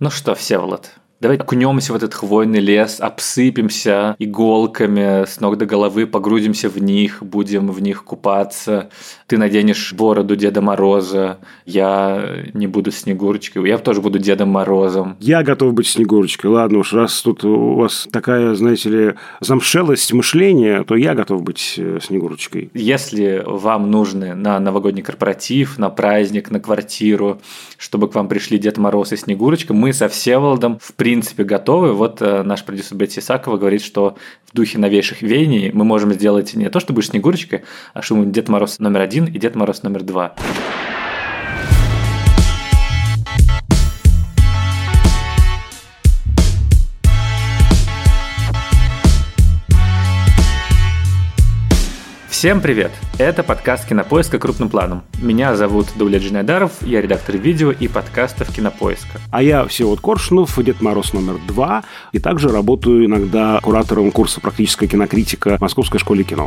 Ну что, Всеволод, Давай окунемся в этот хвойный лес, обсыпемся иголками с ног до головы, погрузимся в них, будем в них купаться. Ты наденешь бороду Деда Мороза, я не буду Снегурочкой, я тоже буду Дедом Морозом. Я готов быть Снегурочкой. Ладно уж, раз тут у вас такая, знаете ли, замшелость мышления, то я готов быть э, Снегурочкой. Если вам нужны на новогодний корпоратив, на праздник, на квартиру, чтобы к вам пришли Дед Мороз и Снегурочка, мы со Всеволодом в принципе готовы. Вот э, наш продюсер Бетти Исакова говорит, что в духе новейших веяний мы можем сделать не то, что будешь Снегурочкой, а что мы Дед Мороз номер один и Дед Мороз номер два. Всем привет! Это подкаст «Кинопоиска. Крупным планом». Меня зовут Дауля Джинайдаров, я редактор видео и подкастов «Кинопоиска». А я Всеволод Коршунов, Дед Мороз номер два, и также работаю иногда куратором курса «Практическая кинокритика» в Московской школе кино.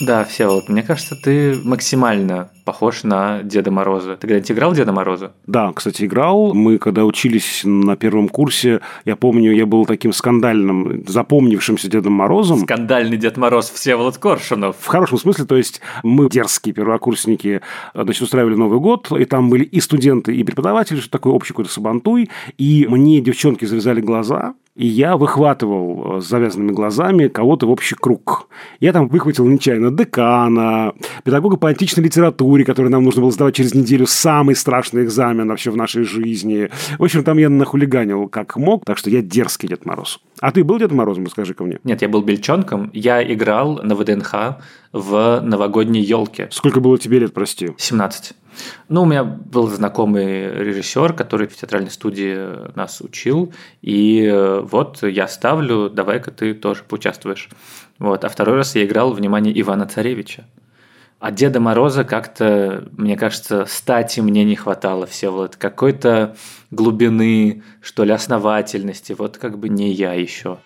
Да, все, вот мне кажется, ты максимально похож на Деда Мороза. Ты когда-нибудь играл Деда Мороза? Да, кстати, играл. Мы, когда учились на первом курсе, я помню, я был таким скандальным, запомнившимся Дедом Морозом. Скандальный Дед Мороз Всеволод Коршунов. В хорошем смысле, то есть мы, дерзкие первокурсники, значит, устраивали Новый год, и там были и студенты, и преподаватели, что такое общий какой-то сабантуй, и мне девчонки завязали глаза, и я выхватывал э, с завязанными глазами кого-то в общий круг. Я там выхватил нечаянно декана, педагога по античной литературе, который нам нужно было сдавать через неделю, самый страшный экзамен вообще в нашей жизни. В общем, там я нахулиганил как мог, так что я дерзкий Дед Мороз. А ты был Дед Морозом, расскажи ко мне. Нет, я был бельчонком. Я играл на ВДНХ в новогодней елке. Сколько было тебе лет, прости? 17. Ну, у меня был знакомый режиссер, который в театральной студии нас учил, и э, вот я ставлю, давай-ка ты тоже поучаствуешь. Вот. А второй раз я играл «Внимание Ивана Царевича». А Деда Мороза как-то, мне кажется, стати мне не хватало, все вот какой-то глубины, что ли, основательности. Вот как бы не я еще.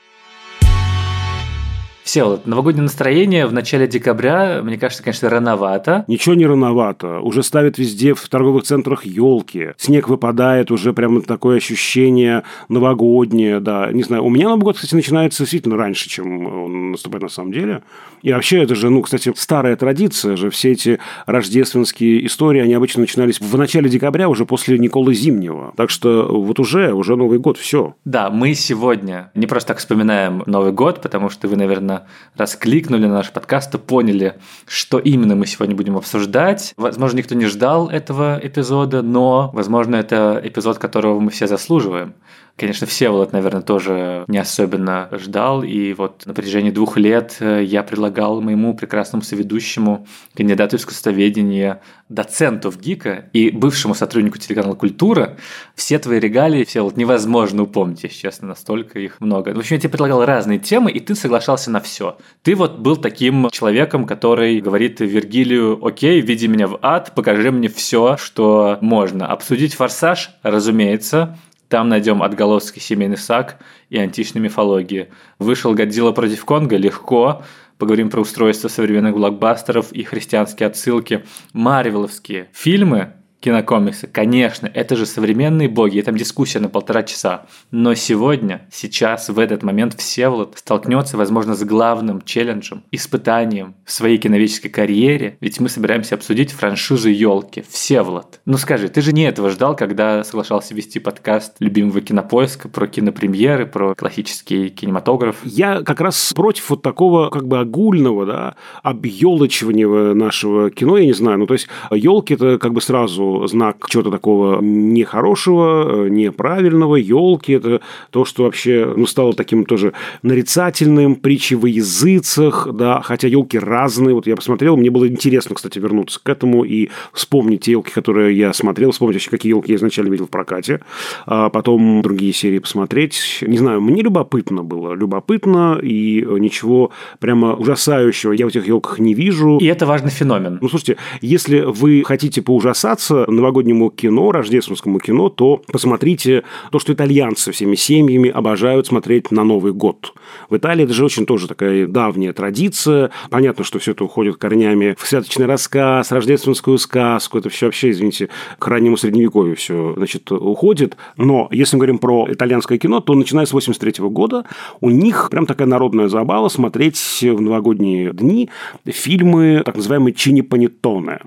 Все, вот новогоднее настроение в начале декабря, мне кажется, конечно, рановато. Ничего не рановато. Уже ставят везде в торговых центрах елки. Снег выпадает, уже прямо такое ощущение новогоднее, да. Не знаю, у меня Новый год, кстати, начинается действительно раньше, чем он наступает на самом деле. И вообще, это же, ну, кстати, старая традиция же. Все эти рождественские истории, они обычно начинались в начале декабря, уже после Николы Зимнего. Так что вот уже, уже Новый год, все. Да, мы сегодня не просто так вспоминаем Новый год, потому что вы, наверное, правильно раскликнули на наш подкаст и поняли, что именно мы сегодня будем обсуждать. Возможно, никто не ждал этого эпизода, но, возможно, это эпизод, которого мы все заслуживаем. Конечно, Всеволод, наверное, тоже не особенно ждал. И вот на протяжении двух лет э, я предлагал моему прекрасному соведущему, кандидату искусствоведения, доценту в ГИКа и бывшему сотруднику телеканала «Культура» все твои регалии, Всеволод, невозможно упомнить, если честно, настолько их много. В общем, я тебе предлагал разные темы, и ты соглашался на все. Ты вот был таким человеком, который говорит Вергилию, окей, веди меня в ад, покажи мне все, что можно. Обсудить «Форсаж», разумеется, там найдем отголоски семейный саг и античной мифологии. Вышел «Годзилла против Конга» легко. Поговорим про устройство современных блокбастеров и христианские отсылки. Марвеловские фильмы кинокомиксы. Конечно, это же современные боги, и там дискуссия на полтора часа. Но сегодня, сейчас, в этот момент Всеволод столкнется, возможно, с главным челленджем, испытанием в своей киновической карьере, ведь мы собираемся обсудить франшизу «Елки». Всеволод. Ну скажи, ты же не этого ждал, когда соглашался вести подкаст любимого кинопоиска про кинопремьеры, про классический кинематограф? Я как раз против вот такого как бы огульного, да, объелочивания нашего кино, я не знаю. Ну, то есть, елки это как бы сразу знак чего-то такого нехорошего, неправильного, елки, это то, что вообще ну, стало таким тоже нарицательным, притчей во языцах, да, хотя елки разные, вот я посмотрел, мне было интересно, кстати, вернуться к этому и вспомнить те елки, которые я смотрел, вспомнить вообще, какие елки я изначально видел в прокате, а потом другие серии посмотреть. Не знаю, мне любопытно было, любопытно, и ничего прямо ужасающего я в этих елках не вижу. И это важный феномен. Ну, слушайте, если вы хотите поужасаться, новогоднему кино, рождественскому кино, то посмотрите то, что итальянцы всеми семьями обожают смотреть на Новый год. В Италии это же очень тоже такая давняя традиция. Понятно, что все это уходит корнями в святочный рассказ, рождественскую сказку. Это все вообще, извините, к раннему средневековью все, значит, уходит. Но если мы говорим про итальянское кино, то начиная с 83 года у них прям такая народная забава смотреть в новогодние дни фильмы так называемые чини панеттоне.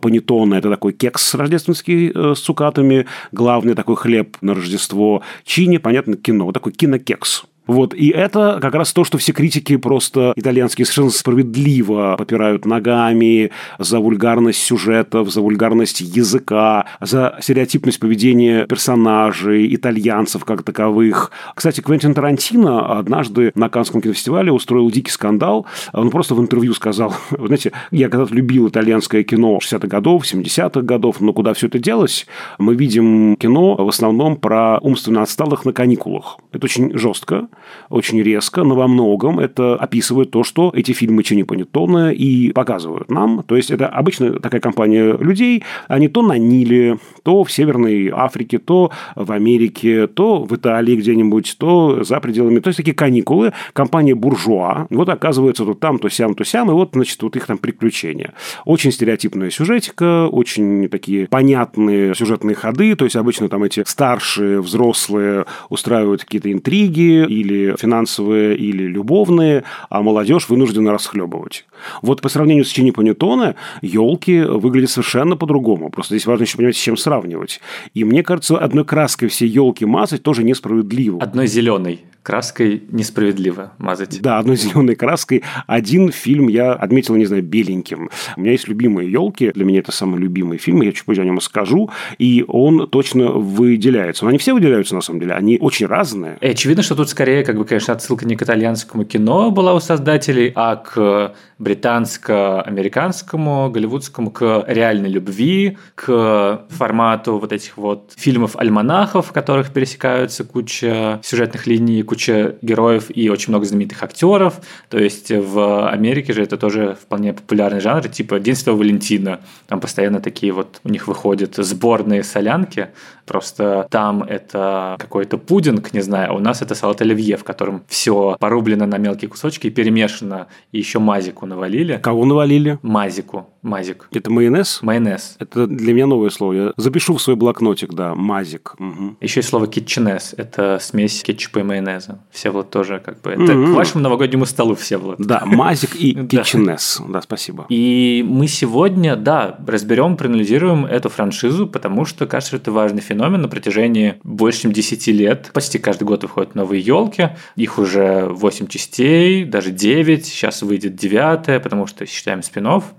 Панеттоне – это такой кекс рождественский э, с цукатами, главный такой хлеб на Рождество. Чини, понятно, кино, вот такой кинокекс. Вот, и это как раз то, что все критики просто итальянские совершенно справедливо попирают ногами за вульгарность сюжетов, за вульгарность языка, за стереотипность поведения персонажей, итальянцев как таковых. Кстати, Квентин Тарантино однажды на Каннском кинофестивале устроил дикий скандал. Он просто в интервью сказал, знаете, я когда-то любил итальянское кино 60-х годов, 70-х годов, но куда все это делось? Мы видим кино в основном про умственно отсталых на каникулах. Это очень жестко, очень резко, но во многом это описывает то, что эти фильмы Чини Панеттоне и показывают нам. То есть, это обычно такая компания людей, они то на Ниле, то в Северной Африке, то в Америке, то в Италии где-нибудь, то за пределами. То есть, такие каникулы, компания буржуа, вот оказывается то там, то сям, то сям, и вот, значит, вот их там приключения. Очень стереотипная сюжетика, очень такие понятные сюжетные ходы, то есть, обычно там эти старшие, взрослые устраивают какие-то интриги или или финансовые, или любовные, а молодежь вынуждена расхлебывать. Вот по сравнению с Чини Панеттоне, елки выглядят совершенно по-другому. Просто здесь важно еще понимать, с чем сравнивать. И мне кажется, одной краской все елки мазать тоже несправедливо. Одной зеленой краской несправедливо мазать. Да, одной зеленой краской. Один фильм я отметил, не знаю, беленьким. У меня есть любимые елки. Для меня это самый любимый фильм. Я чуть позже о нем скажу. И он точно выделяется. Но они все выделяются, на самом деле. Они очень разные. И очевидно, что тут скорее, как бы, конечно, отсылка не к итальянскому кино была у создателей, а к британско-американскому, голливудскому, к реальной любви, к формату вот этих вот фильмов-альманахов, в которых пересекаются куча сюжетных линий, куча героев и очень много знаменитых актеров. То есть в Америке же это тоже вполне популярный жанр, типа День Святого Валентина. Там постоянно такие вот у них выходят сборные солянки, просто там это какой-то пудинг, не знаю, а у нас это салат оливье, в котором все порублено на мелкие кусочки и перемешано, и еще мазику навалили. Кого навалили? Мазику. Мазик. Это майонез? Майонез. Это для меня новое слово. Я запишу в свой блокнотик, да, мазик. Угу. Еще есть слово кетченез. Это смесь кетчупа и майонеза. Все вот тоже как бы... Это угу. к вашему новогоднему столу, все вот. Да, мазик и кетченез. Да, спасибо. И мы сегодня, да, разберем, проанализируем эту франшизу, потому что, кажется, это важный феномен на протяжении больше, чем 10 лет. Почти каждый год выходят новые елки. Их уже 8 частей, даже 9. Сейчас выйдет 9, потому что считаем спинов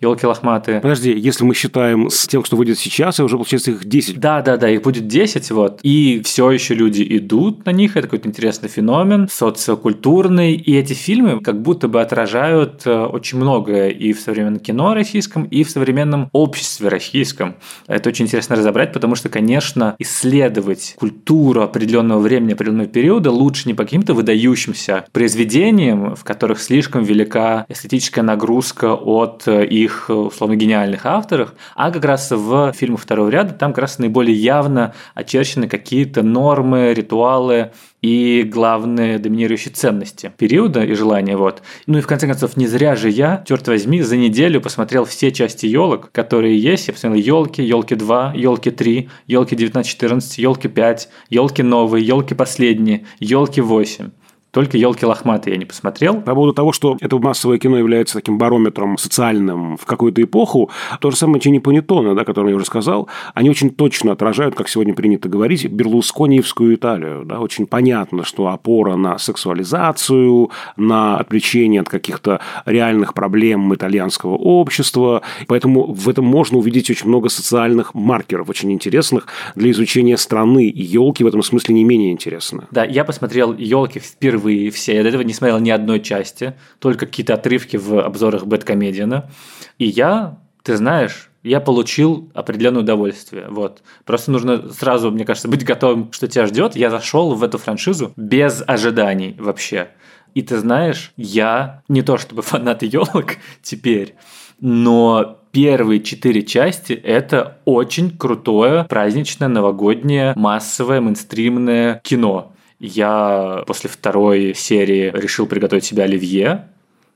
елки лохматые. Подожди, если мы считаем с тем, что выйдет сейчас, и уже получается их 10. Да, да, да, их будет 10, вот. И все еще люди идут на них, это какой-то интересный феномен, социокультурный. И эти фильмы как будто бы отражают э, очень многое и в современном кино российском, и в современном обществе российском. Это очень интересно разобрать, потому что, конечно, исследовать культуру определенного времени, определенного периода лучше не по каким-то выдающимся произведениям, в которых слишком велика эстетическая нагрузка от э, их других, э, условно, гениальных авторах, а как раз в фильмах второго ряда там как раз наиболее явно очерчены какие-то нормы, ритуалы и главные доминирующие ценности периода и желания. Вот. Ну и в конце концов, не зря же я, черт возьми, за неделю посмотрел все части елок, которые есть. Я посмотрел елки, елки 2, елки 3, елки 19-14, елки 5, елки новые, елки последние, елки 8. Только елки лохматые я не посмотрел. По поводу того, что это массовое кино является таким барометром социальным в какую-то эпоху, то же самое Чини Панеттоне, да, который я уже сказал, они очень точно отражают, как сегодня принято говорить, берлускониевскую Италию. Да? Очень понятно, что опора на сексуализацию, на отвлечение от каких-то реальных проблем итальянского общества. Поэтому в этом можно увидеть очень много социальных маркеров, очень интересных для изучения страны. И елки в этом смысле не менее интересны. Да, я посмотрел елки впервые впервые все. Я до этого не смотрел ни одной части, только какие-то отрывки в обзорах Бэткомедиана. И я, ты знаешь, я получил определенное удовольствие. Вот. Просто нужно сразу, мне кажется, быть готовым, что тебя ждет. Я зашел в эту франшизу без ожиданий вообще. И ты знаешь, я не то чтобы фанат елок теперь, но первые четыре части – это очень крутое праздничное новогоднее массовое мейнстримное кино. Я после второй серии решил приготовить себе оливье,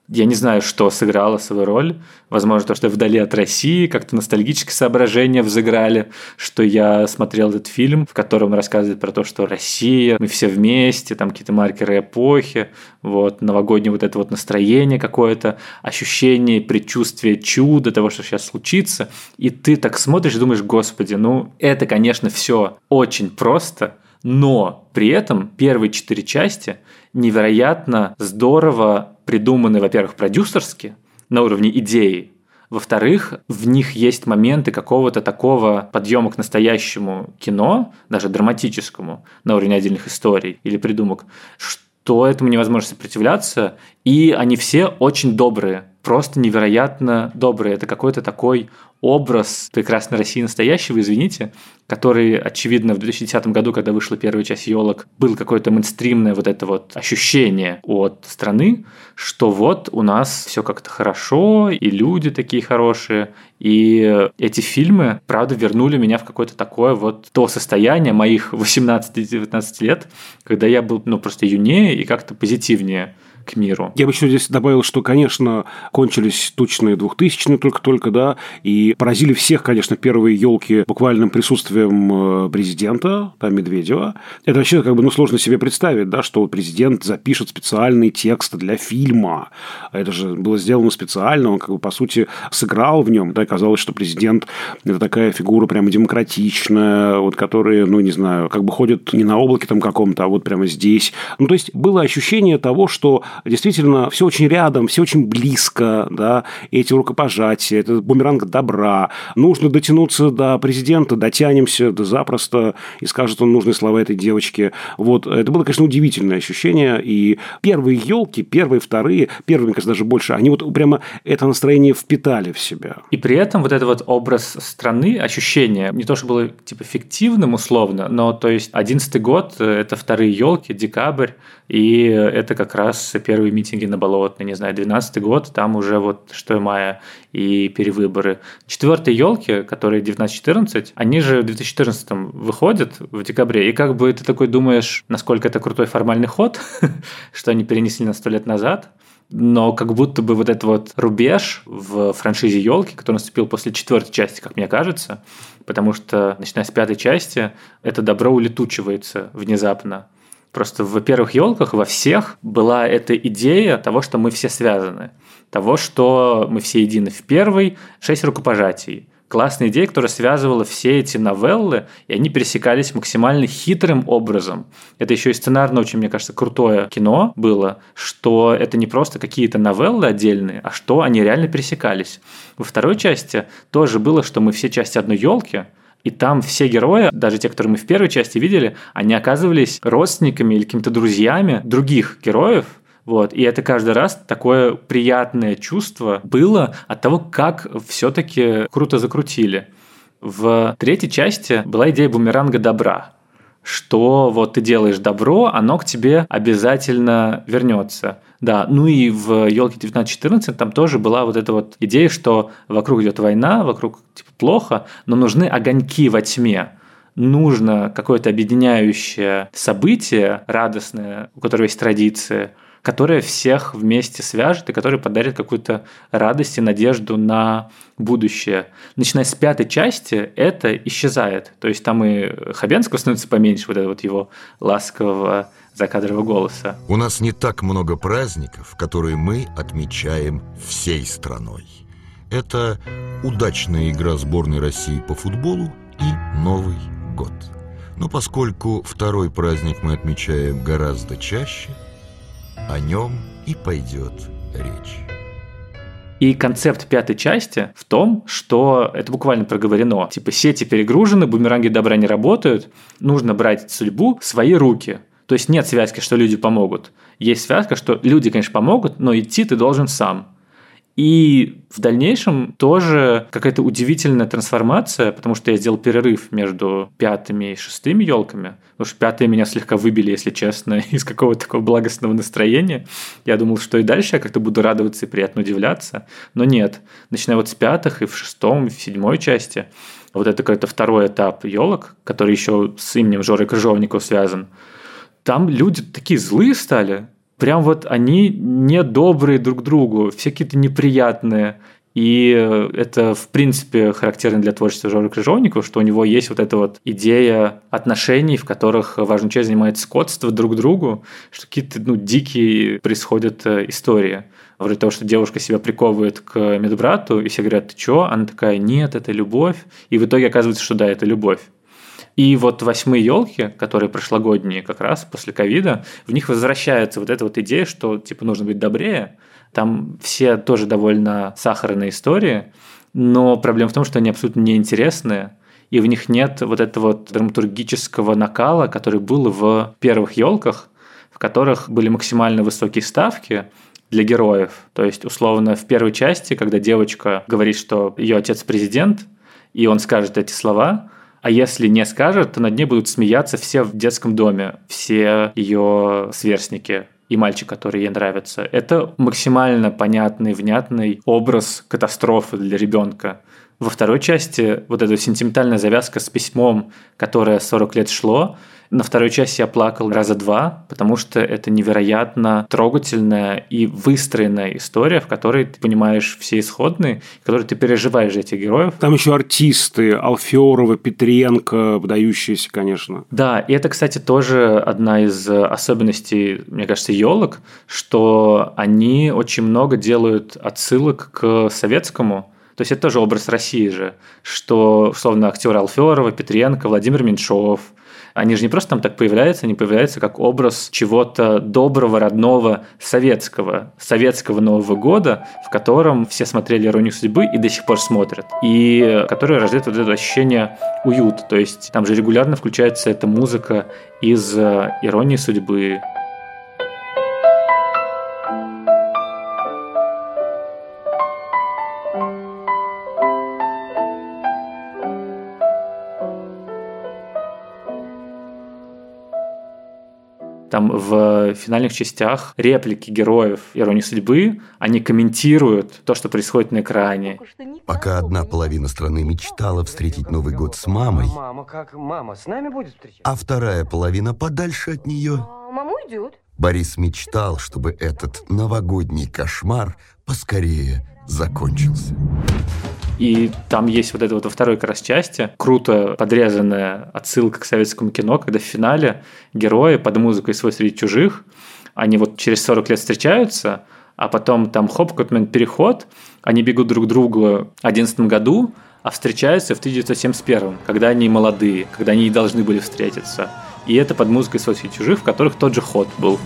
я не знаю, что сыграло свою роль. Возможно, то, что вдали от России как-то ностальгические соображения взыграли, что я смотрел этот фильм, в котором рассказывают про то, что Россия, мы все вместе, там какие-то маркеры эпохи, вот, новогоднее вот это вот настроение какое-то, ощущение, предчувствие чуда, того, что сейчас случится. И ты так смотришь и думаешь, господи, ну, это, конечно, все очень просто, но при этом первые четыре части невероятно здорово придуманы, во-первых, продюсерски, на уровне идеи, во-вторых, в них есть моменты какого-то такого подъема к настоящему кино, даже драматическому, на уровне отдельных историй или придумок, что этому невозможно сопротивляться, и они все очень добрые, просто невероятно добрые. Это какой-то такой образ прекрасной России настоящего, извините, который, очевидно, в 2010 году, когда вышла первая часть елок, был какое-то мейнстримное вот это вот ощущение от страны, что вот у нас все как-то хорошо, и люди такие хорошие, и эти фильмы, правда, вернули меня в какое-то такое вот то состояние моих 18-19 лет, когда я был, ну, просто юнее и как-то позитивнее к миру. Я бы еще здесь добавил, что, конечно, кончились тучные двухтысячные только-только, да, и поразили всех, конечно, первые елки буквальным присутствием э, президента, там, Медведева. Это вообще как бы, ну, сложно себе представить, да, что президент запишет специальный текст для фильма. Это же было сделано специально, он, как бы, по сути, сыграл в нем, да, казалось, что президент – это такая фигура прямо демократичная, вот, которая, ну, не знаю, как бы ходит не на облаке там каком-то, а вот прямо здесь. Ну, то есть, было ощущение того, что действительно все очень рядом, все очень близко, да, эти рукопожатия, это бумеранг добра. Нужно дотянуться до президента, дотянемся, да запросто, и скажет он нужные слова этой девочке. Вот, это было, конечно, удивительное ощущение, и первые елки, первые, вторые, первые, мне кажется, даже больше, они вот прямо это настроение впитали в себя. И при этом вот этот вот образ страны, ощущение, не то, что было типа фиктивным условно, но то есть одиннадцатый год, это вторые елки, декабрь, и это как раз первые митинги на Болотной, не знаю, 12 год, там уже вот 6 мая и перевыборы. Четвертые елки, которые 19-14, они же в 2014 выходят в декабре, и как бы ты такой думаешь, насколько это крутой формальный ход, что они перенесли на сто лет назад, но как будто бы вот этот вот рубеж в франшизе елки, который наступил после четвертой части, как мне кажется, потому что начиная с пятой части это добро улетучивается внезапно. Просто в первых елках во всех была эта идея того, что мы все связаны, того, что мы все едины. В первой шесть рукопожатий. Классная идея, которая связывала все эти новеллы, и они пересекались максимально хитрым образом. Это еще и сценарно очень, мне кажется, крутое кино было, что это не просто какие-то новеллы отдельные, а что они реально пересекались. Во второй части тоже было, что мы все части одной елки, и там все герои, даже те, которые мы в первой части видели, они оказывались родственниками или какими-то друзьями других героев, вот. И это каждый раз такое приятное чувство было от того, как все-таки круто закрутили. В третьей части была идея бумеранга добра что вот ты делаешь добро, оно к тебе обязательно вернется. Да, ну и в елке 1914 там тоже была вот эта вот идея, что вокруг идет война, вокруг типа плохо, но нужны огоньки во тьме нужно какое-то объединяющее событие радостное, у которого есть традиции, которое всех вместе свяжет и которое подарит какую-то радость и надежду на будущее. Начиная с пятой части это исчезает. То есть там и Хабенского становится поменьше, вот этого вот его ласкового закадрового голоса. У нас не так много праздников, которые мы отмечаем всей страной. Это удачная игра сборной России по футболу и Новый год. Но поскольку второй праздник мы отмечаем гораздо чаще – о нем и пойдет речь. И концепт пятой части в том, что это буквально проговорено. Типа сети перегружены, бумеранги добра не работают, нужно брать судьбу в свои руки. То есть нет связки, что люди помогут. Есть связка, что люди, конечно, помогут, но идти ты должен сам. И в дальнейшем тоже какая-то удивительная трансформация, потому что я сделал перерыв между пятыми и шестыми елками. Потому что пятые меня слегка выбили, если честно, из какого-то такого благостного настроения. Я думал, что и дальше я как-то буду радоваться и приятно удивляться. Но нет. Начиная вот с пятых и в шестом, и в седьмой части, вот это какой-то второй этап елок, который еще с именем Жоры Крыжовникова связан, там люди такие злые стали, прям вот они недобрые друг другу, все какие-то неприятные. И это, в принципе, характерно для творчества Жоры Крыжовникова, что у него есть вот эта вот идея отношений, в которых важную часть занимает скотство друг другу, что какие-то ну, дикие происходят э, истории. Вроде того, что девушка себя приковывает к медбрату, и все говорят, ты чё? Она такая, нет, это любовь. И в итоге оказывается, что да, это любовь. И вот восьмые елки, которые прошлогодние как раз после ковида, в них возвращается вот эта вот идея, что типа нужно быть добрее. Там все тоже довольно сахарные истории, но проблема в том, что они абсолютно неинтересные, и в них нет вот этого вот драматургического накала, который был в первых елках, в которых были максимально высокие ставки для героев. То есть, условно, в первой части, когда девочка говорит, что ее отец президент, и он скажет эти слова, а если не скажет, то над ней будут смеяться все в детском доме, все ее сверстники и мальчик, который ей нравится. Это максимально понятный, внятный образ катастрофы для ребенка. Во второй части вот эта сентиментальная завязка с письмом, которое 40 лет шло, на второй части я плакал раза два, потому что это невероятно трогательная и выстроенная история, в которой ты понимаешь все исходные, в которой ты переживаешь этих героев. Там еще артисты, Алферова, Петренко, выдающиеся, конечно. Да, и это, кстати, тоже одна из особенностей, мне кажется, елок, что они очень много делают отсылок к советскому, то есть это тоже образ России же, что, условно, актеры Алферова, Петренко, Владимир Меньшов – они же не просто там так появляются, они появляются как образ чего-то доброго, родного, советского, советского Нового года, в котором все смотрели «Иронию судьбы» и до сих пор смотрят. И который рождает вот это ощущение уют. То есть там же регулярно включается эта музыка из э, «Иронии судьбы», там в финальных частях реплики героев «Иронии судьбы», они комментируют то, что происходит на экране. Пока одна половина страны мечтала встретить Новый год с мамой, Мама, как мама с нами будет встречаться? а вторая половина подальше от нее, Мама уйдет. Борис мечтал, чтобы этот новогодний кошмар поскорее закончился. И там есть вот это вот во второй как раз части круто подрезанная отсылка к советскому кино, когда в финале герои под музыку «Свой среди чужих», они вот через 40 лет встречаются, а потом там хоп, какой-то момент переход, они бегут друг к другу в 2011 году, а встречаются в 1971, когда они молодые, когда они и должны были встретиться. И это под музыкой «Свой среди чужих», в которых тот же ход был.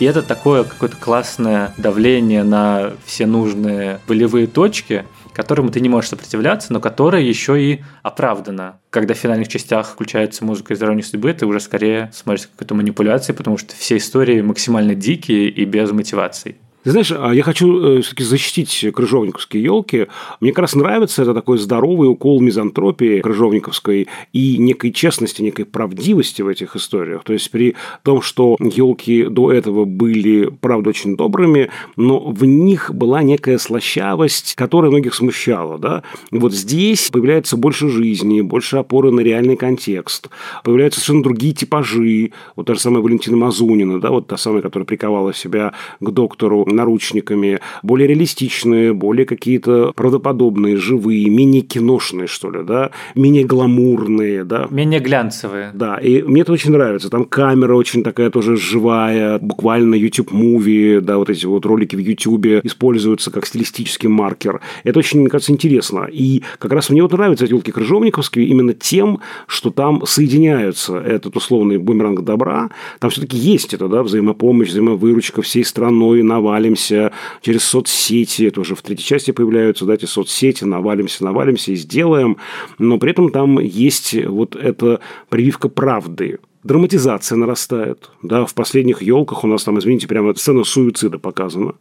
И это такое какое-то классное давление на все нужные болевые точки, которым ты не можешь сопротивляться, но которое еще и оправдано. Когда в финальных частях включается музыка из «Иронии судьбы», ты уже скорее смотришь какой-то манипуляции, потому что все истории максимально дикие и без мотиваций. Ты знаешь, а я хочу все-таки защитить крыжовниковские елки. Мне как раз нравится это такой здоровый укол мизантропии крыжовниковской и некой честности, некой правдивости в этих историях. То есть при том, что елки до этого были, правда, очень добрыми, но в них была некая слащавость, которая многих смущала. Да? Вот здесь появляется больше жизни, больше опоры на реальный контекст, появляются совершенно другие типажи. Вот та же самая Валентина Мазунина, да, вот та самая, которая приковала себя к доктору наручниками, более реалистичные, более какие-то правдоподобные, живые, менее киношные, что ли, да, менее гламурные, да. Менее глянцевые. Да, и мне это очень нравится. Там камера очень такая тоже живая, буквально YouTube-муви, да, вот эти вот ролики в YouTube используются как стилистический маркер. Это очень, мне кажется, интересно. И как раз мне вот нравятся эти елки крыжовниковские именно тем, что там соединяются этот условный бумеранг добра. Там все-таки есть это, да, взаимопомощь, взаимовыручка всей страной, Навальный, навалимся через соцсети, это уже в третьей части появляются, да, эти соцсети, навалимся, навалимся и сделаем, но при этом там есть вот эта прививка правды, драматизация нарастает. Да, в последних елках у нас там, извините, прямо сцена суицида показана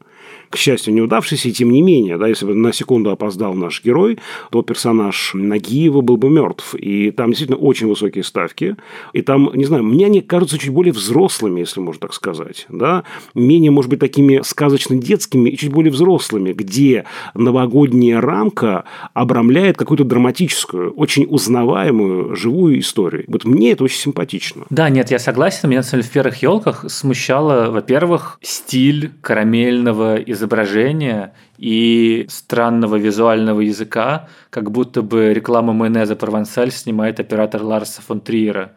к счастью, неудавшийся, и тем не менее, да, если бы на секунду опоздал наш герой, то персонаж Нагиева был бы мертв. И там действительно очень высокие ставки. И там, не знаю, мне они кажутся чуть более взрослыми, если можно так сказать. Да? Менее, может быть, такими сказочно-детскими и чуть более взрослыми, где новогодняя рамка обрамляет какую-то драматическую, очень узнаваемую, живую историю. Вот мне это очень симпатично. Да, нет, я согласен. Меня, на самом деле, в первых елках смущало, во-первых, стиль карамельного изображения и странного визуального языка, как будто бы реклама майонеза Провансаль снимает оператор Ларса фон Триера.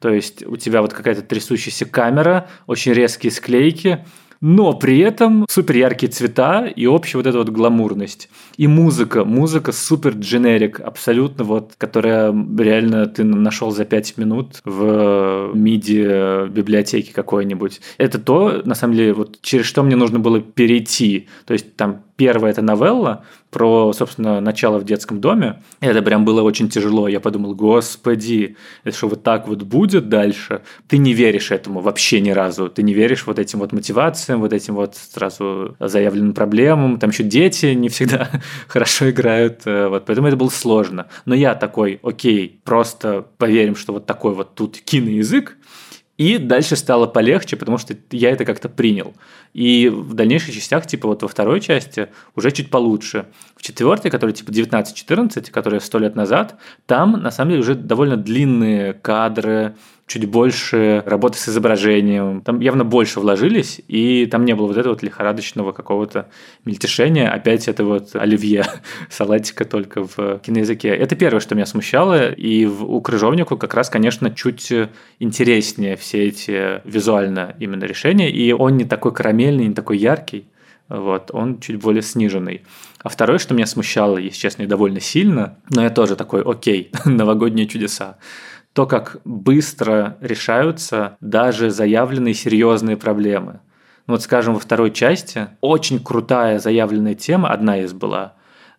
То есть у тебя вот какая-то трясущаяся камера, очень резкие склейки, но при этом супер яркие цвета и общая вот эта вот гламурность. И музыка, музыка супер дженерик, абсолютно вот, которая реально ты нашел за 5 минут в MIDI библиотеке какой-нибудь. Это то, на самом деле, вот через что мне нужно было перейти. То есть там Первая – это новелла про, собственно, начало в детском доме. Это прям было очень тяжело. Я подумал, господи, это что вот так вот будет дальше? Ты не веришь этому вообще ни разу. Ты не веришь вот этим вот мотивациям, вот этим вот сразу заявленным проблемам. Там еще дети не всегда хорошо играют. Э, вот, поэтому это было сложно. Но я такой, окей, просто поверим, что вот такой вот тут киноязык, и дальше стало полегче, потому что я это как-то принял. И в дальнейших частях, типа вот во второй части, уже чуть получше. В четвертой, которая типа 19-14, которая сто лет назад, там на самом деле уже довольно длинные кадры, чуть больше работы с изображением. Там явно больше вложились, и там не было вот этого вот лихорадочного какого-то мельтешения. Опять это вот оливье, салатика только в киноязыке. Это первое, что меня смущало. И в, у Крыжовнику как раз, конечно, чуть интереснее все эти визуально именно решения. И он не такой карамельный, не такой яркий. Вот, он чуть более сниженный. А второе, что меня смущало, если честно, довольно сильно, но я тоже такой, окей, новогодние чудеса то, как быстро решаются даже заявленные серьезные проблемы. Ну вот, скажем, во второй части очень крутая заявленная тема, одна из была.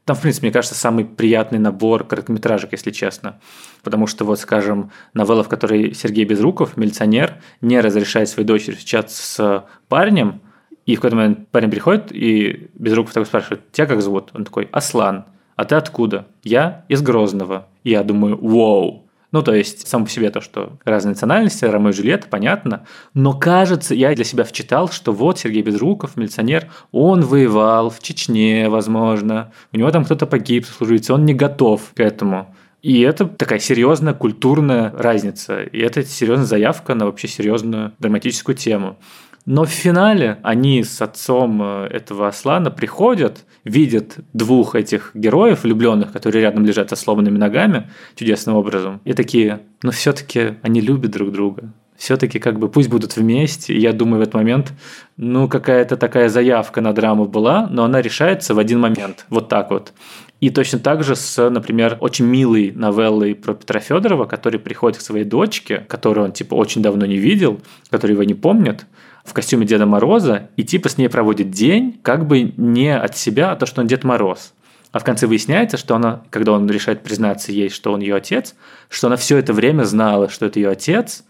Там, в принципе, мне кажется, самый приятный набор короткометражек, если честно. Потому что, вот, скажем, новелла, в которой Сергей Безруков, милиционер, не разрешает своей дочери встречаться с парнем, и в какой-то момент парень приходит, и Безруков такой спрашивает, тебя как зовут? Он такой, Аслан. А ты откуда? Я из Грозного. Я думаю, вау, ну, то есть, само по себе то, что разные национальности, Ромео и Джульетта, понятно. Но кажется, я для себя вчитал, что вот Сергей Безруков, милиционер, он воевал в Чечне, возможно. У него там кто-то погиб, служится, он не готов к этому. И это такая серьезная культурная разница. И это серьезная заявка на вообще серьезную драматическую тему. Но в финале они с отцом э, этого Аслана приходят, видят двух этих героев влюбленных, которые рядом лежат со сломанными ногами чудесным образом, и такие, но все-таки они любят друг друга. Все-таки как бы пусть будут вместе. И я думаю, в этот момент, ну, какая-то такая заявка на драму была, но она решается в один момент. Вот так вот. И точно так же с, например, очень милой новеллой про Петра Федорова, который приходит к своей дочке, которую он типа очень давно не видел, который его не помнит, в костюме Деда Мороза и типа с ней проводит день, как бы не от себя, а то, что он Дед Мороз. А в конце выясняется, что она, когда он решает признаться ей, что он ее отец, что она все это время знала, что это ее отец,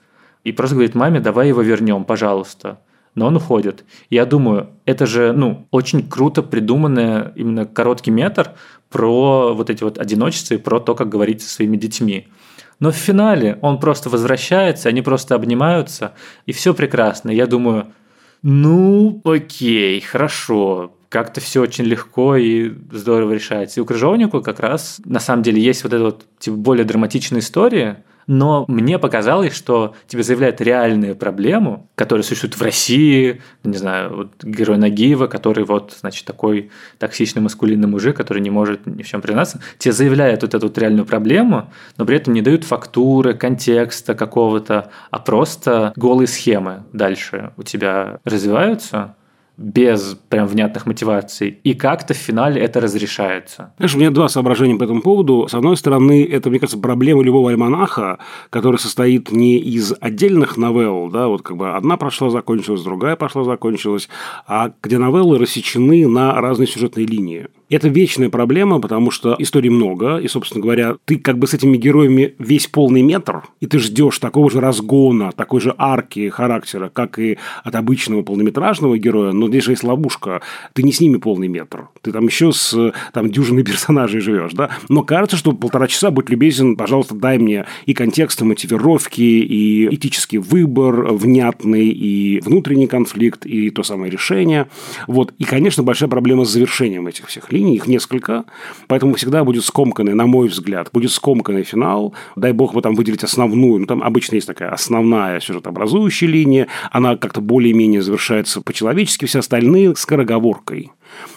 и просто говорит маме, давай его вернем, пожалуйста. Но он уходит. Я думаю, это же, ну, очень круто придуманный именно короткий метр про вот эти вот одиночества и про то, как говорить со своими детьми. Но в финале он просто возвращается, они просто обнимаются, и все прекрасно. Я думаю, ну, окей, хорошо, как-то все очень легко и здорово решается. И у Крыжовнику как раз на самом деле есть вот эта вот типа, более драматичная история, но мне показалось, что тебе заявляют реальную проблему, которая существует в России, не знаю, вот герой Нагиева, который вот, значит, такой токсичный маскулинный мужик, который не может ни в чем признаться, тебе заявляют вот эту вот реальную проблему, но при этом не дают фактуры, контекста какого-то, а просто голые схемы дальше у тебя развиваются, без прям внятных мотиваций, и как-то в финале это разрешается. Знаешь, у меня два соображения по этому поводу. С одной стороны, это, мне кажется, проблема любого альманаха, который состоит не из отдельных новелл, да, вот как бы одна прошла, закончилась, другая пошла, закончилась, а где новеллы рассечены на разные сюжетные линии. Это вечная проблема, потому что историй много, и, собственно говоря, ты как бы с этими героями весь полный метр, и ты ждешь такого же разгона, такой же арки характера, как и от обычного полнометражного героя, но здесь же есть ловушка. Ты не с ними полный метр. Ты там еще с там, дюжиной персонажей живешь, да? Но кажется, что полтора часа, будь любезен, пожалуйста, дай мне и контекст, и мотивировки, и этический выбор внятный, и внутренний конфликт, и то самое решение. Вот. И, конечно, большая проблема с завершением этих всех линий линий, их несколько, поэтому всегда будет скомканный, на мой взгляд, будет скомканный финал. Дай бог бы там выделить основную, ну, там обычно есть такая основная сюжетообразующая линия, она как-то более-менее завершается по-человечески, все остальные скороговоркой.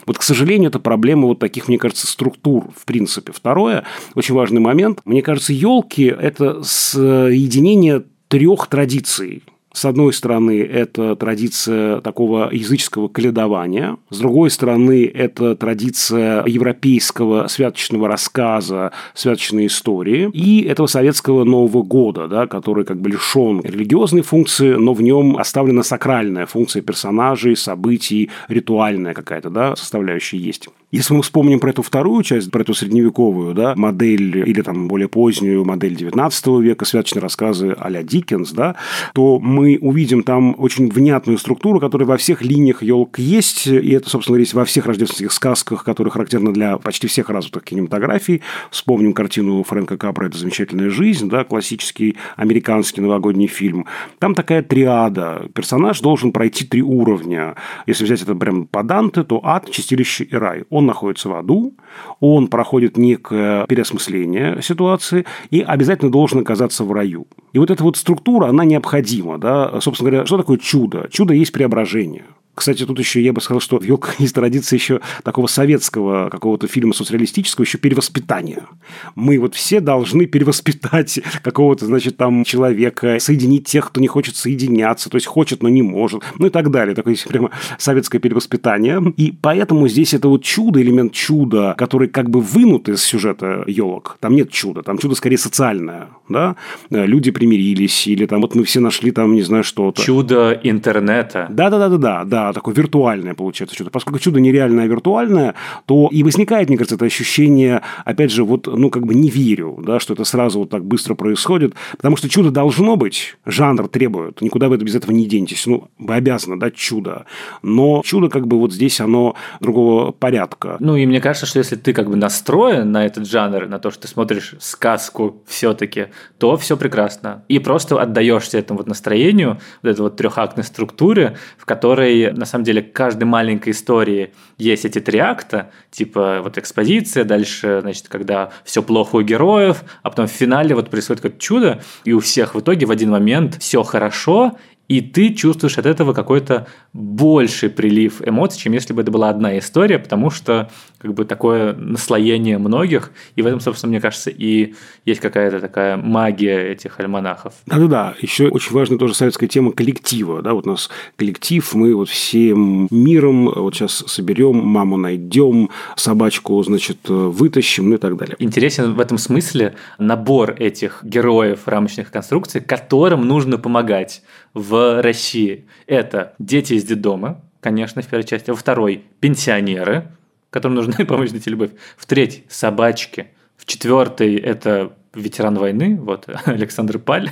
Вот, к сожалению, это проблема вот таких, мне кажется, структур, в принципе. Второе, очень важный момент. Мне кажется, елки – это соединение трех традиций – с одной стороны, это традиция такого языческого каледования. С другой стороны, это традиция европейского святочного рассказа, святочной истории. И этого советского Нового года, да, который как бы лишен религиозной функции, но в нем оставлена сакральная функция персонажей, событий, ритуальная какая-то да, составляющая есть. Если мы вспомним про эту вторую часть, про эту средневековую да, модель, или там более позднюю модель 19 века, святочные рассказы а-ля Диккенс, да, то мы увидим там очень внятную структуру, которая во всех линиях елк есть, и это, собственно, есть во всех рождественских сказках, которые характерны для почти всех развитых кинематографий. Вспомним картину Фрэнка Капра «Это замечательная жизнь», да, классический американский новогодний фильм. Там такая триада. Персонаж должен пройти три уровня. Если взять это прям по Данте, то ад, чистилище и рай он находится в аду, он проходит некое переосмысление ситуации и обязательно должен оказаться в раю. И вот эта вот структура, она необходима. Да? Собственно говоря, что такое чудо? Чудо есть преображение. Кстати, тут еще я бы сказал, что в «Елках» есть традиция еще такого советского какого-то фильма социалистического, еще перевоспитания. Мы вот все должны перевоспитать какого-то, значит, там человека, соединить тех, кто не хочет соединяться, то есть хочет, но не может, ну и так далее. Такое прямо советское перевоспитание. И поэтому здесь это вот чудо, элемент чуда, который как бы вынут из сюжета «Елок». Там нет чуда, там чудо скорее социальное, да? Люди примирились, или там вот мы все нашли там, не знаю, что-то. Чудо интернета. Да-да-да-да, да такое виртуальное получается чудо. Поскольку чудо нереальное, а виртуальное, то и возникает, мне кажется, это ощущение, опять же, вот, ну, как бы не верю, да, что это сразу вот так быстро происходит, потому что чудо должно быть, жанр требует, никуда вы без этого не денетесь, ну, вы обязаны дать чудо, но чудо как бы вот здесь оно другого порядка. Ну, и мне кажется, что если ты как бы настроен на этот жанр, на то, что ты смотришь сказку все-таки, то все прекрасно. И просто отдаешься этому вот настроению, вот этой вот трехактной структуре, в которой на самом деле каждой маленькой истории есть эти три акта, типа вот экспозиция, дальше, значит, когда все плохо у героев, а потом в финале вот происходит какое-то чудо, и у всех в итоге в один момент все хорошо, и ты чувствуешь от этого какой-то больший прилив эмоций, чем если бы это была одна история, потому что как бы такое наслоение многих, и в этом, собственно, мне кажется, и есть какая-то такая магия этих альманахов. Да-да-да, еще очень важная тоже советская тема коллектива, да, вот у нас коллектив, мы вот всем миром вот сейчас соберем, маму найдем, собачку, значит, вытащим, ну и так далее. Интересен в этом смысле набор этих героев рамочных конструкций, которым нужно помогать в России. Это дети из детдома, конечно, в первой части. Во второй – пенсионеры, которым нужна помощь, найти любовь. В третьей – собачки. В четвертой – это ветеран войны, вот, Александр Паль.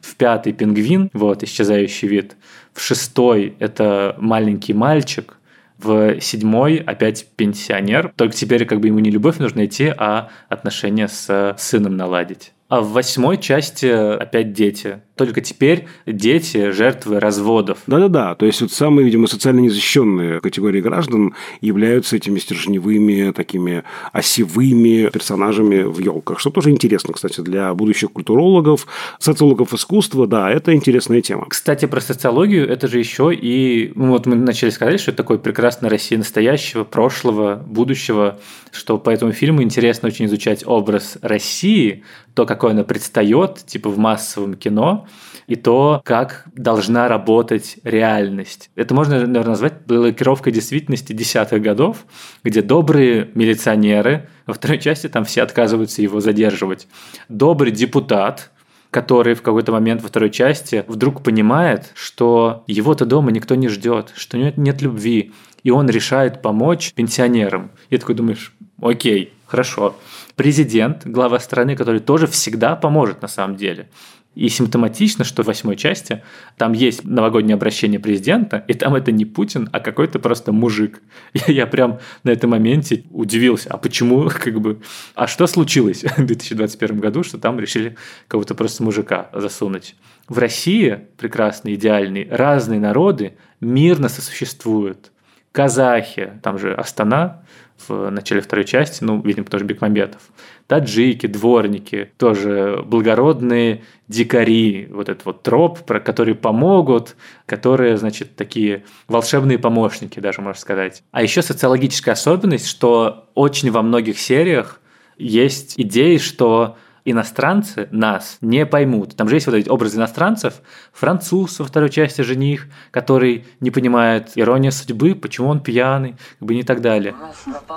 В пятый – пингвин, вот, исчезающий вид. В шестой – это маленький мальчик. В седьмой опять пенсионер. Только теперь как бы ему не любовь нужно идти, а отношения с сыном наладить. А в восьмой части опять дети. Только теперь дети жертвы разводов. Да-да-да. То есть вот самые, видимо, социально незащищенные категории граждан являются этими стержневыми, такими осевыми персонажами в елках. Что тоже интересно, кстати, для будущих культурологов, социологов искусства. Да, это интересная тема. Кстати, про социологию это же еще и... Ну, вот мы начали сказать, что это такой прекрасная Россия настоящего, прошлого, будущего, что по этому фильму интересно очень изучать образ России, то, как какой она предстает, типа в массовом кино, и то, как должна работать реальность. Это можно, наверное, назвать блокировкой действительности десятых годов, где добрые милиционеры, во второй части там все отказываются его задерживать, добрый депутат, который в какой-то момент во второй части вдруг понимает, что его-то дома никто не ждет, что нет, нет любви, и он решает помочь пенсионерам. И такой думаешь, окей, хорошо. Президент, глава страны, который тоже всегда поможет на самом деле. И симптоматично, что в восьмой части там есть новогоднее обращение президента, и там это не Путин, а какой-то просто мужик. Я, я прям на этом моменте удивился, а почему, как бы, а что случилось в 2021 году, что там решили кого-то просто мужика засунуть. В России, прекрасный, идеальный, разные народы мирно сосуществуют. Казахи, там же Астана, в начале второй части, ну, видимо, тоже Бекмамбетов. Таджики, дворники, тоже благородные дикари, вот этот вот троп, про которые помогут, которые, значит, такие волшебные помощники, даже можно сказать. А еще социологическая особенность, что очень во многих сериях есть идеи, что иностранцы нас не поймут. Там же есть вот эти образы иностранцев. Француз во второй части жених, который не понимает ирония судьбы, почему он пьяный, как бы не так далее.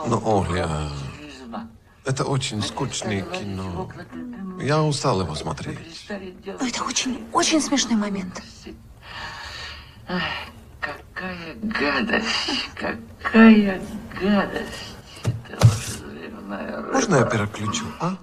Но, Оля, это очень скучное кино. Я устал его смотреть. Но это очень, очень смешной момент. Какая гадость, какая гадость. Можно я переключу, а?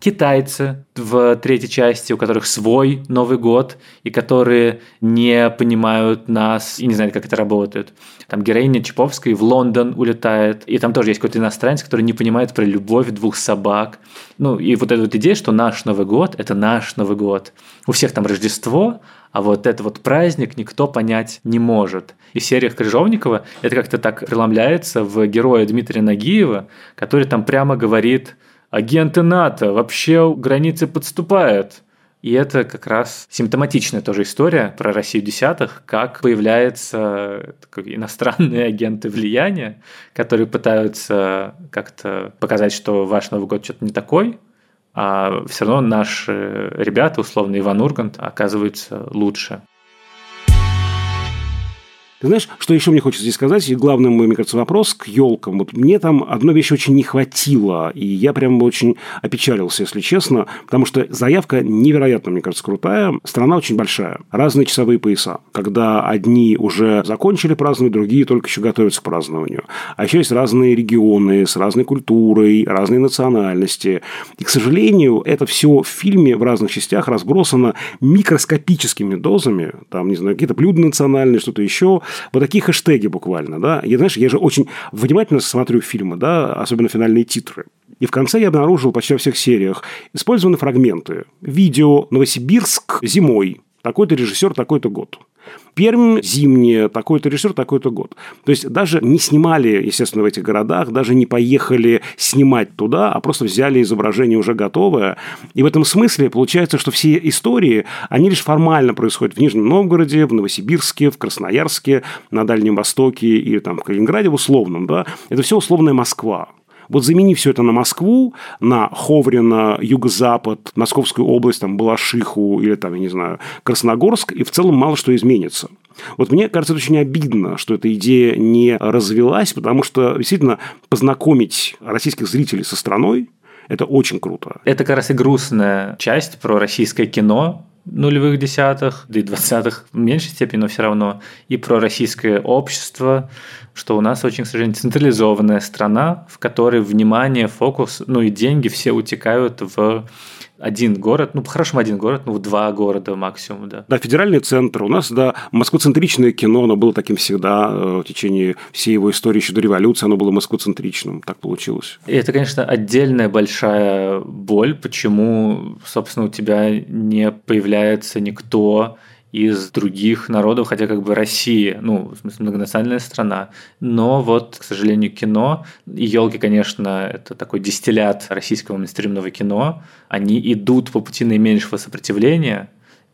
Китайцы в третьей части, у которых свой Новый год, и которые не понимают нас и не знают, как это работает. Там героиня Чаповской в Лондон улетает, и там тоже есть какой-то иностранец, который не понимает про любовь двух собак. Ну, и вот эта вот идея, что наш Новый год – это наш Новый год. У всех там Рождество, а вот этот вот праздник никто понять не может. И в сериях Крыжовникова это как-то так преломляется в героя Дмитрия Нагиева, который там прямо говорит – агенты НАТО вообще границы подступают. И это как раз симптоматичная тоже история про Россию десятых, как появляются иностранные агенты влияния, которые пытаются как-то показать, что ваш Новый год что-то не такой, а все равно наши ребята, условно Иван Ургант, оказываются лучше. Ты знаешь, что еще мне хочется здесь сказать? И главный мой, мне кажется, вопрос к елкам. Вот мне там одной вещи очень не хватило, и я прям очень опечалился, если честно, потому что заявка невероятно, мне кажется, крутая. Страна очень большая, разные часовые пояса, когда одни уже закончили праздновать, другие только еще готовятся к празднованию. А еще есть разные регионы с разной культурой, разные национальности. И, к сожалению, это все в фильме в разных частях разбросано микроскопическими дозами, там, не знаю, какие-то блюда национальные, что-то еще, вот такие хэштеги буквально, да. Я, знаешь, я же очень внимательно смотрю фильмы, да, особенно финальные титры. И в конце я обнаружил почти во всех сериях использованы фрагменты. Видео «Новосибирск зимой», такой-то режиссер, такой-то год. Пермь зимняя, такой-то режиссер, такой-то год. То есть даже не снимали, естественно, в этих городах, даже не поехали снимать туда, а просто взяли изображение уже готовое. И в этом смысле получается, что все истории, они лишь формально происходят в Нижнем Новгороде, в Новосибирске, в Красноярске, на Дальнем Востоке и там в Калининграде в условном. Да? Это все условная Москва. Вот замени все это на Москву, на Ховрина, Юго-Запад, Московскую область, там, Балашиху или там, я не знаю, Красногорск, и в целом мало что изменится. Вот мне кажется, это очень обидно, что эта идея не развелась, потому что действительно познакомить российских зрителей со страной это очень круто. Это как раз и грустная часть про российское кино, нулевых десятых, да и двадцатых в меньшей степени, но все равно, и про российское общество, что у нас очень, к сожалению, централизованная страна, в которой внимание, фокус, ну и деньги все утекают в один город, ну, по-хорошему один город, ну, два города максимум, да. Да, федеральный центр. У нас, да, москвоцентричное кино, оно было таким всегда э, в течение всей его истории, еще до революции, оно было москвоцентричным. Так получилось. И это, конечно, отдельная большая боль, почему, собственно, у тебя не появляется никто, из других народов, хотя как бы Россия, ну, в смысле, многонациональная страна. Но вот, к сожалению, кино, и елки, конечно, это такой дистиллят российского мейнстримного кино, они идут по пути наименьшего сопротивления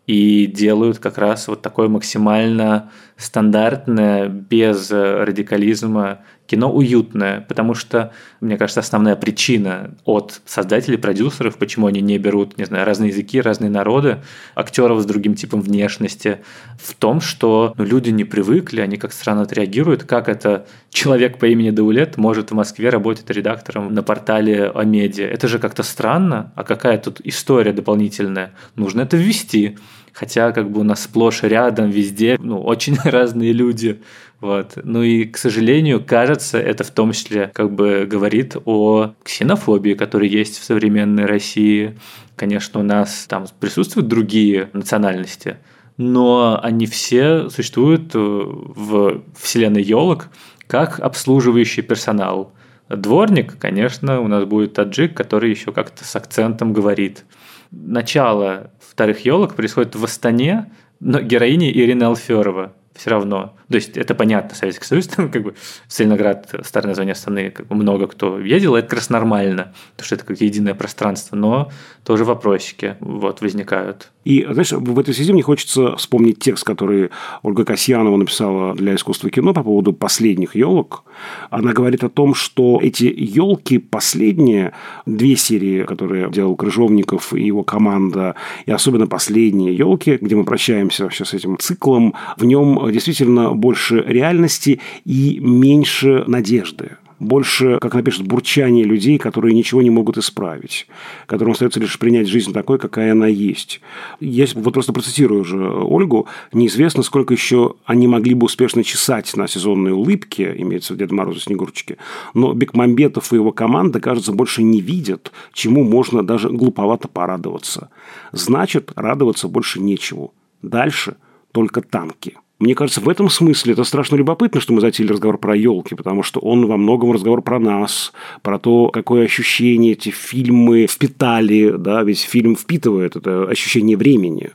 и делают как раз вот такое максимально стандартное, без радикализма кино уютное, потому что, мне кажется, основная причина от создателей, продюсеров, почему они не берут, не знаю, разные языки, разные народы, актеров с другим типом внешности, в том, что ну, люди не привыкли, они как странно отреагируют, как это человек по имени Даулет может в Москве работать редактором на портале о медиа. Это же как-то странно, а какая тут история дополнительная? Нужно это ввести. Хотя как бы у нас сплошь рядом, везде, ну, очень разные люди. Вот. Ну и, к сожалению, кажется, это в том числе как бы говорит о ксенофобии, которая есть в современной России. Конечно, у нас там присутствуют другие национальности, но они все существуют э, в вселенной елок как обслуживающий персонал. Дворник, конечно, у нас будет таджик, который еще как-то с акцентом говорит. Начало вторых елок происходит в Астане, но героиня Ирина Алферова все равно. То есть это понятно, Советский Союз, там как бы Сталинград, старое название Астаны, как бы много кто ездил, это как раз нормально, потому что это как единое пространство, но тоже вопросики вот возникают. И, знаешь, в этой связи мне хочется вспомнить текст, который Ольга Касьянова написала для искусства кино по поводу последних елок. Она говорит о том, что эти елки последние, две серии, которые делал Крыжовников и его команда, и особенно последние елки, где мы прощаемся вообще с этим циклом, в нем действительно больше реальности и меньше надежды больше, как напишут, бурчание людей, которые ничего не могут исправить, которым остается лишь принять жизнь такой, какая она есть. Я вот просто процитирую уже Ольгу. Неизвестно, сколько еще они могли бы успешно чесать на сезонной улыбке, имеется в Дед Мороз Снегурочки, но Бекмамбетов и его команда, кажется, больше не видят, чему можно даже глуповато порадоваться. Значит, радоваться больше нечего. Дальше только танки. Мне кажется, в этом смысле это страшно любопытно, что мы затеяли разговор про елки, потому что он во многом разговор про нас, про то, какое ощущение эти фильмы впитали, да, ведь фильм впитывает это ощущение времени.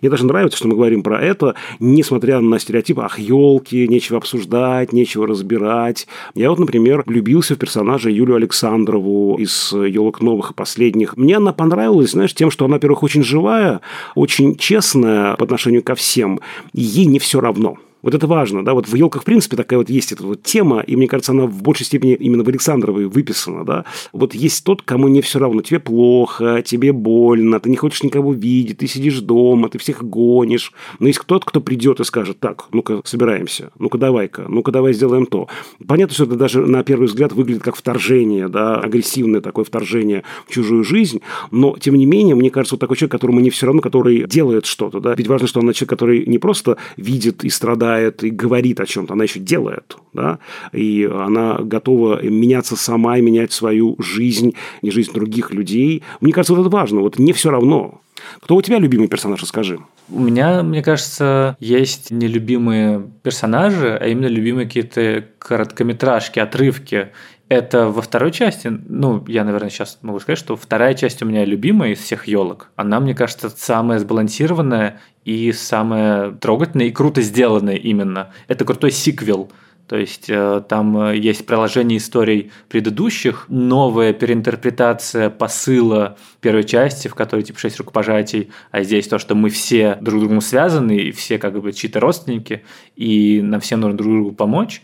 Мне даже нравится, что мы говорим про это, несмотря на стереотипы, ах, елки, нечего обсуждать, нечего разбирать. Я вот, например, влюбился в персонажа Юлию Александрову из елок новых и последних. Мне она понравилась, знаешь, тем, что она, во-первых, очень живая, очень честная по отношению ко всем, и ей не все равно. Вот это важно, да, вот в елках, в принципе, такая вот есть эта вот тема, и мне кажется, она в большей степени именно в Александровой выписана, да. Вот есть тот, кому не все равно, тебе плохо, тебе больно, ты не хочешь никого видеть, ты сидишь дома, ты всех гонишь, но есть кто-то, кто придет и скажет, так, ну-ка, собираемся, ну-ка, давай-ка, ну-ка, давай сделаем то. Понятно, что это даже на первый взгляд выглядит как вторжение, да, агрессивное такое вторжение в чужую жизнь, но, тем не менее, мне кажется, вот такой человек, которому не все равно, который делает что-то, да, ведь важно, что он человек, который не просто видит и страдает, обсуждает и говорит о чем-то, она еще делает, да, и она готова меняться сама и менять свою жизнь, не жизнь других людей. Мне кажется, вот это важно, вот не все равно. Кто у тебя любимый персонаж, расскажи. У меня, мне кажется, есть нелюбимые персонажи, а именно любимые какие-то короткометражки, отрывки. Это во второй части, ну, я, наверное, сейчас могу сказать, что вторая часть у меня любимая из всех елок. Она, мне кажется, самая сбалансированная и самая трогательная и круто сделанная именно. Это крутой сиквел. То есть э, там э, есть продолжение историй предыдущих, новая переинтерпретация посыла первой части, в которой типа шесть рукопожатий, а здесь то, что мы все друг с другом связаны, и все как бы чьи-то родственники, и нам всем нужно друг другу помочь.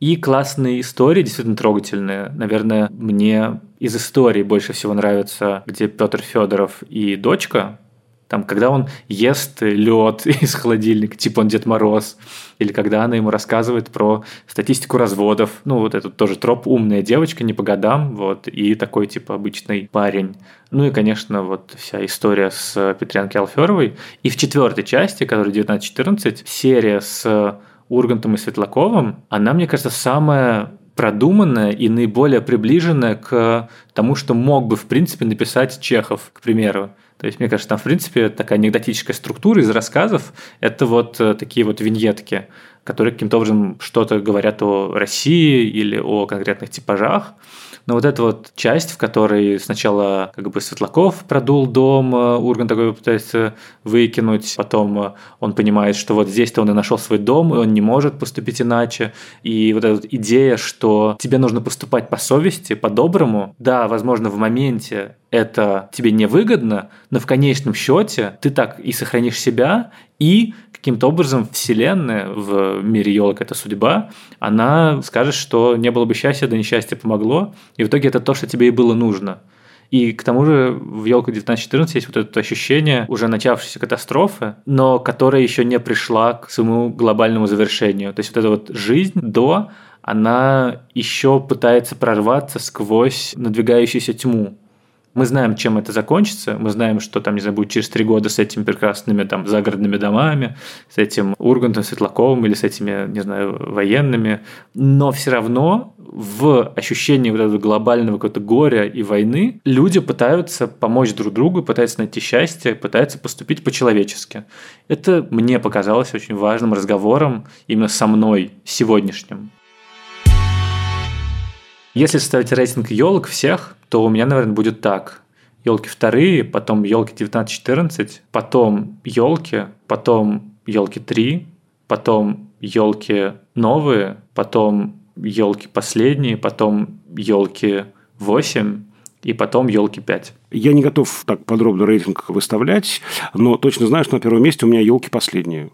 И классные истории, действительно трогательные. Наверное, мне из истории больше всего нравится, где Петр Федоров и дочка, там, когда он ест лед из холодильника, типа он Дед Мороз, или когда она ему рассказывает про статистику разводов. Ну, вот этот тоже троп умная девочка, не по годам, вот, и такой, типа, обычный парень. Ну и, конечно, вот вся история с Петрянки Алферовой. И в четвертой части, которая 19-14, серия с Ургантом и Светлаковым, она, мне кажется, самая продуманная и наиболее приближенная к тому, что мог бы, в принципе, написать Чехов, к примеру. То есть, мне кажется, там, в принципе, такая анекдотическая структура из рассказов – это вот э, такие вот виньетки, которые каким-то образом что-то говорят о России или о конкретных типажах. Но вот эта вот часть, в которой сначала как бы Светлаков продул дом, э, Урган такой пытается выкинуть, потом э, он понимает, что вот здесь-то он и нашел свой дом, и он не может поступить иначе. И вот эта вот идея, что тебе нужно поступать по совести, по-доброму, да, возможно, в моменте это тебе невыгодно, но в конечном счете ты так и сохранишь себя, и каким-то образом Вселенная в мире елок это судьба, она скажет, что не было бы счастья, да несчастье помогло, и в итоге это то, что тебе и было нужно. И к тому же в елку 1914 есть вот это ощущение уже начавшейся катастрофы, но которая еще не пришла к своему глобальному завершению. То есть вот эта вот жизнь до, она еще пытается прорваться сквозь надвигающуюся тьму. Мы знаем, чем это закончится. Мы знаем, что там, не знаю, будет через три года с этими прекрасными там загородными домами, с этим Ургантом Светлаковым или с этими, не знаю, военными. Но все равно в ощущении вот этого глобального какого-то горя и войны люди пытаются помочь друг другу, пытаются найти счастье, пытаются поступить по-человечески. Это мне показалось очень важным разговором именно со мной сегодняшним. Если ставить рейтинг елок всех, то у меня, наверное, будет так. Елки вторые, потом елки 19-14, потом елки, потом елки 3, потом елки новые, потом елки последние, потом елки 8, и потом елки 5. Я не готов так подробно рейтинг выставлять, но точно знаю, что на первом месте у меня елки последние.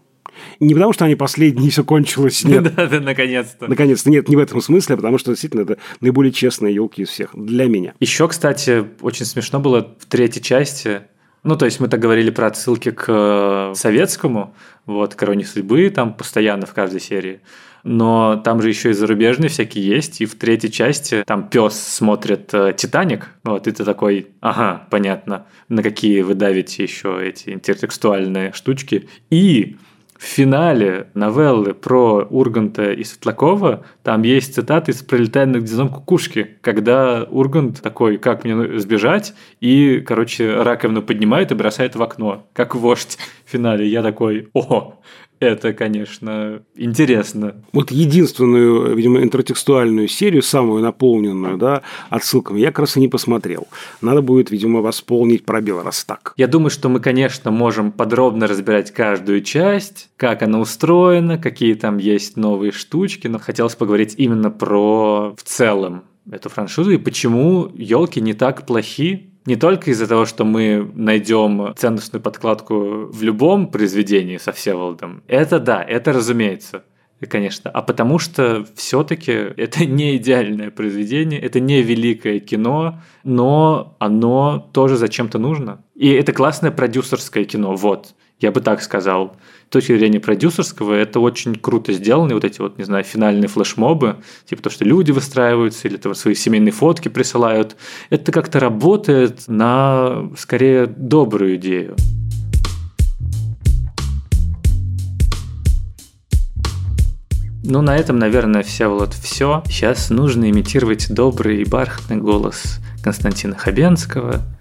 Не потому, что они последние, и все кончилось. Нет. Да, да, наконец-то. Наконец-то. Нет, не в этом смысле, потому что действительно это наиболее честные елки из всех. Для меня. Еще, кстати, очень смешно было в третьей части. Ну, то есть мы так говорили про отсылки к э, советскому, вот, «Короне судьбы», там постоянно в каждой серии. Но там же еще и зарубежные всякие есть, и в третьей части там пес смотрит э, «Титаник», вот, и ты такой, ага, понятно, на какие вы давите еще эти интертекстуальные штучки. И в финале новеллы про Урганта и Светлакова там есть цитаты из «Пролетая над гнездом кукушки», когда Ургант такой, как мне сбежать, и, короче, раковину поднимает и бросает в окно, как вождь в финале. Я такой, о, это, конечно, интересно. Вот единственную, видимо, интертекстуальную серию, самую наполненную, да, отсылками, я как раз и не посмотрел. Надо будет, видимо, восполнить пробел, раз так. Я думаю, что мы, конечно, можем подробно разбирать каждую часть, как она устроена, какие там есть новые штучки, но хотелось поговорить именно про в целом эту франшизу и почему елки не так плохи, не только из-за того, что мы найдем ценностную подкладку в любом произведении со Всеволодом. Это да, это разумеется конечно, а потому что все-таки это не идеальное произведение, это не великое кино, но оно тоже зачем-то нужно. И это классное продюсерское кино, вот. Я бы так сказал. С точки зрения продюсерского, это очень круто сделано. И вот эти вот, не знаю, финальные флешмобы, типа то, что люди выстраиваются или то свои семейные фотки присылают, это как-то работает на, скорее, добрую идею. Ну, на этом, наверное, все, вот все. Сейчас нужно имитировать добрый и бархатный голос Константина Хабенского –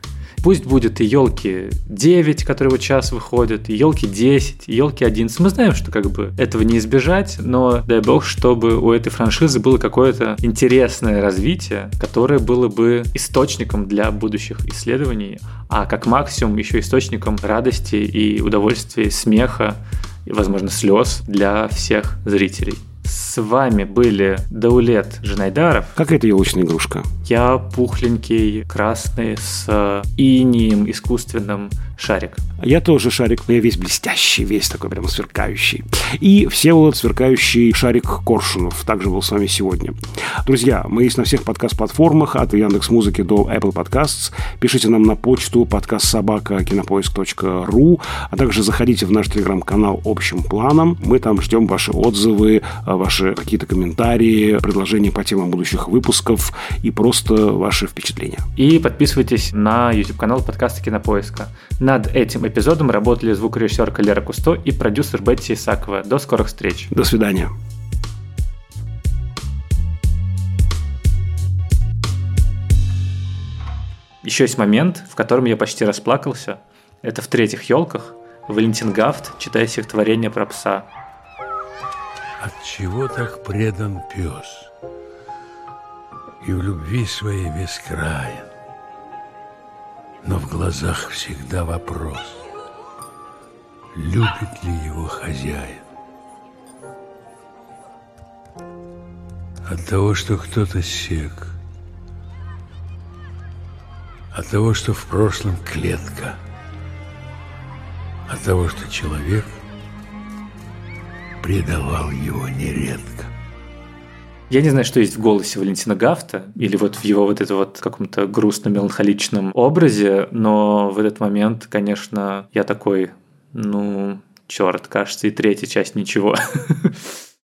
Пусть будет и елки 9, которые вот сейчас выходят, и елки 10, и елки 11. Мы знаем, что как бы этого не избежать, но дай бог, чтобы у этой франшизы было какое-то интересное развитие, которое было бы источником для будущих исследований, а как максимум еще источником радости и удовольствия, смеха и, возможно, слез для всех зрителей. С вами были Даулет Женайдаров. Какая это елочная игрушка? Я пухленький, красный, с инием искусственным шарик. Я тоже шарик, но я весь блестящий, весь такой прямо сверкающий. И Всеволод сверкающий шарик Коршунов также был с вами сегодня. Друзья, мы есть на всех подкаст-платформах, от Яндекс Музыки до Apple Podcasts. Пишите нам на почту подкаст собака кинопоиск.ру, а также заходите в наш телеграм-канал общим планом. Мы там ждем ваши отзывы, ваши какие-то комментарии, предложения по темам будущих выпусков и просто ваши впечатления. И подписывайтесь на YouTube-канал подкаста Кинопоиска. Над этим эпизодом работали звукорежиссерка Лера Кусто и продюсер Бетти Исакова. До скорых встреч. До свидания. Еще есть момент, в котором я почти расплакался. Это в третьих елках. Валентин Гафт, читая стихотворение про пса. От чего так предан пес? И в любви своей бескраен, но в глазах всегда вопрос, любит ли его хозяин. От того, что кто-то сек, от того, что в прошлом клетка, от того, что человек – предавал его нередко. Я не знаю, что есть в голосе Валентина Гафта или вот в его вот это вот каком-то грустно-меланхоличном образе, но в этот момент, конечно, я такой, ну, черт, кажется, и третья часть ничего.